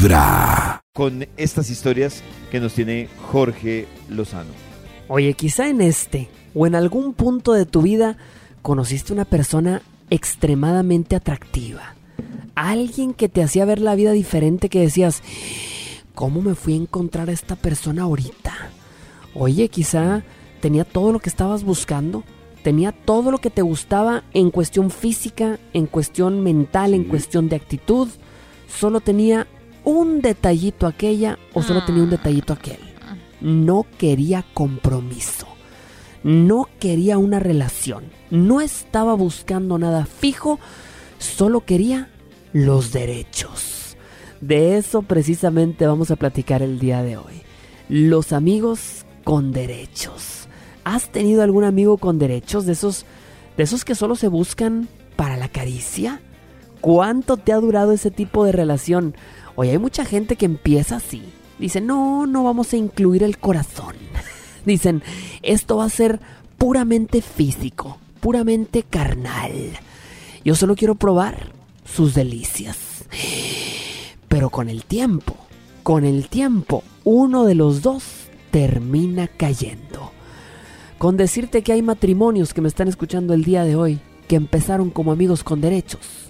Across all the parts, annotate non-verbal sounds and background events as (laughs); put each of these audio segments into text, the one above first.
Vibra. Con estas historias que nos tiene Jorge Lozano. Oye, quizá en este o en algún punto de tu vida conociste una persona extremadamente atractiva. Alguien que te hacía ver la vida diferente que decías, ¿cómo me fui a encontrar a esta persona ahorita? Oye, quizá tenía todo lo que estabas buscando, tenía todo lo que te gustaba en cuestión física, en cuestión mental, en cuestión de actitud. Solo tenía un detallito aquella o solo tenía un detallito aquel. No quería compromiso. No quería una relación. No estaba buscando nada fijo. Solo quería los derechos. De eso precisamente vamos a platicar el día de hoy. Los amigos con derechos. ¿Has tenido algún amigo con derechos de esos de esos que solo se buscan para la caricia? ¿Cuánto te ha durado ese tipo de relación? Oye, hay mucha gente que empieza así. Dice, no, no vamos a incluir el corazón. (laughs) Dicen, esto va a ser puramente físico, puramente carnal. Yo solo quiero probar sus delicias. Pero con el tiempo, con el tiempo, uno de los dos termina cayendo. Con decirte que hay matrimonios que me están escuchando el día de hoy que empezaron como amigos con derechos.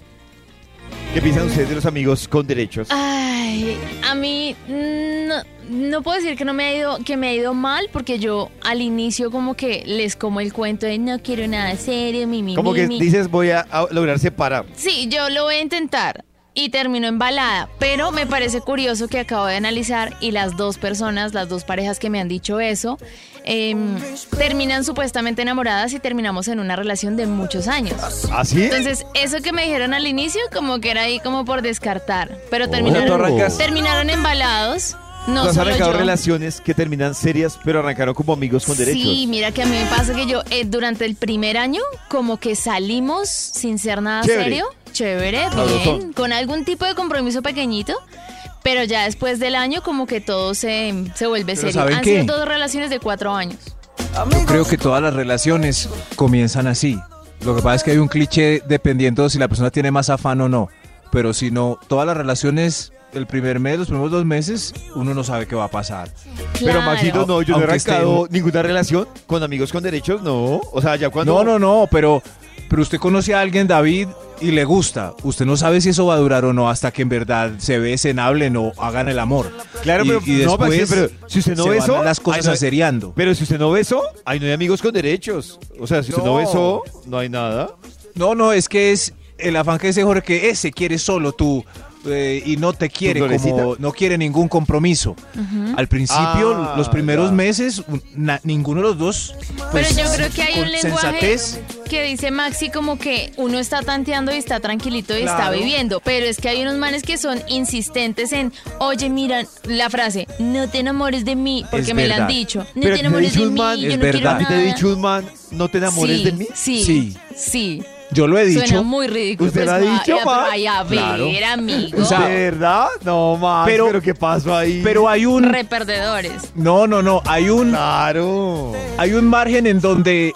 ¿Qué piensan ustedes de los amigos con derechos? Ay, a mí no, no puedo decir que no me ha ido, que me ha ido mal, porque yo al inicio como que les como el cuento de no quiero nada serio, mi, mi, Como mi, que mi". dices voy a, a lograr separar. Sí, yo lo voy a intentar. Y terminó embalada. Pero me parece curioso que acabo de analizar y las dos personas, las dos parejas que me han dicho eso, em, terminan supuestamente enamoradas y terminamos en una relación de muchos años. ¿Así? Entonces, eso que me dijeron al inicio, como que era ahí como por descartar. Pero ¿tú terminaron, arrancas? terminaron embalados. No ¿Tú has solo arrancado yo. relaciones que terminan serias, pero arrancaron como amigos con derechos? Sí, mira que a mí me pasa que yo eh, durante el primer año como que salimos sin ser nada Chévere. serio, chévere, bien, con algún tipo de compromiso pequeñito, pero ya después del año como que todo se, se vuelve Pero serio. ¿saben Han qué? sido dos relaciones de cuatro años. Yo creo que todas las relaciones comienzan así. Lo que pasa es que hay un cliché dependiendo si la persona tiene más afán o no. Pero si no, todas las relaciones, el primer mes, los primeros dos meses, uno no sabe qué va a pasar. Pero Claro. Maxito, no, yo no he Aunque esté arrancado en- ninguna relación con amigos con derechos, no. O sea, ya cuando... No, no, no, pero, pero usted conoce a alguien, David, y le gusta. Usted no sabe si eso va a durar o no hasta que en verdad se besen, hablen o hagan el amor. Claro, Y- pero, y no, después pero si usted no se besó... van las cosas no aseriando. Pero si usted no besó, ahí no hay amigos con derechos. O sea, si usted no, No. besó, no hay nada. No, no, es que es el afán que dice Jorge, que ese quiere solo tú eh, y no te quiere como no quiere ningún compromiso. Al principio, Ah, los primeros ya. meses, na- ninguno de los dos. Pero pues, yo creo que hay un lenguaje sensatez. que dice Maxi como que uno está tanteando y está tranquilito y está viviendo, pero es que hay unos manes que son insistentes en, oye, mira la frase, no te enamores de mí, porque Es me la han verdad. dicho, no Pero te enamores de mí, man- yo Es no quiero verdad. ¿A ti te nada. he dicho un man, no te enamores sí, de mí? Sí, Sí. sí, Yo lo he dicho. Suena muy ridículo. ¿Usted pues, lo ha va- dicho, ma? Ay, a ver, Claro. amigo. O sea, ¿De verdad? No, más. Pero, Pero- ¿qué pasó ahí? Pero hay un. Re perdedores. No, no, no. Hay un, Claro. hay un margen en donde,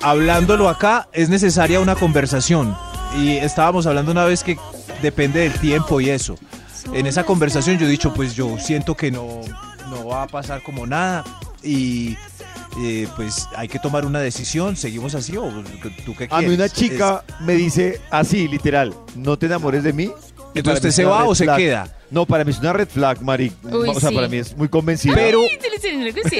hablándolo acá, es necesaria una conversación. Y estábamos hablando una vez que depende del tiempo y eso. En esa conversación yo he dicho, pues yo siento que no, no va a pasar como nada. Y eh, pues hay que tomar una decisión. ¿Seguimos así o tú qué quieres? A mí una chica me dice así, literal, no te enamores de mí. Entonces, mí ¿usted es se una va red o se flag. queda? No, para mí es una red flag, Mari. Uy, o sea, sí. para mí es muy convencido. Pero,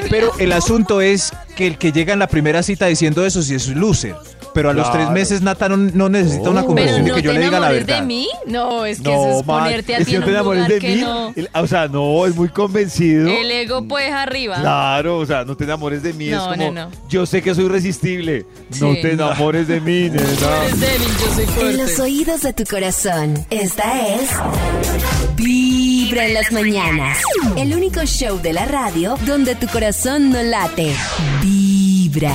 pero el asunto es que el que llega en la primera cita diciendo eso sí es loser. Pero a los tres meses Nata no, no necesita una Oh. Conversación no de que yo te le diga la enamores verdad. de mí. No, es que no, eso es man, ponerte a es ti en no te lugar de que mí. no. El- o sea, no, es muy convencido. El ego pues arriba. Claro, o sea, no te enamores de mí. No, es como, no, no. yo sé que soy irresistible. No Sí. te enamores de mí, (laughs) nena. Eres débil, yo soy En los fuerte. oídos de tu corazón, esta es Vibra en las mañanas. El único show de la radio donde tu corazón no late. Vibra.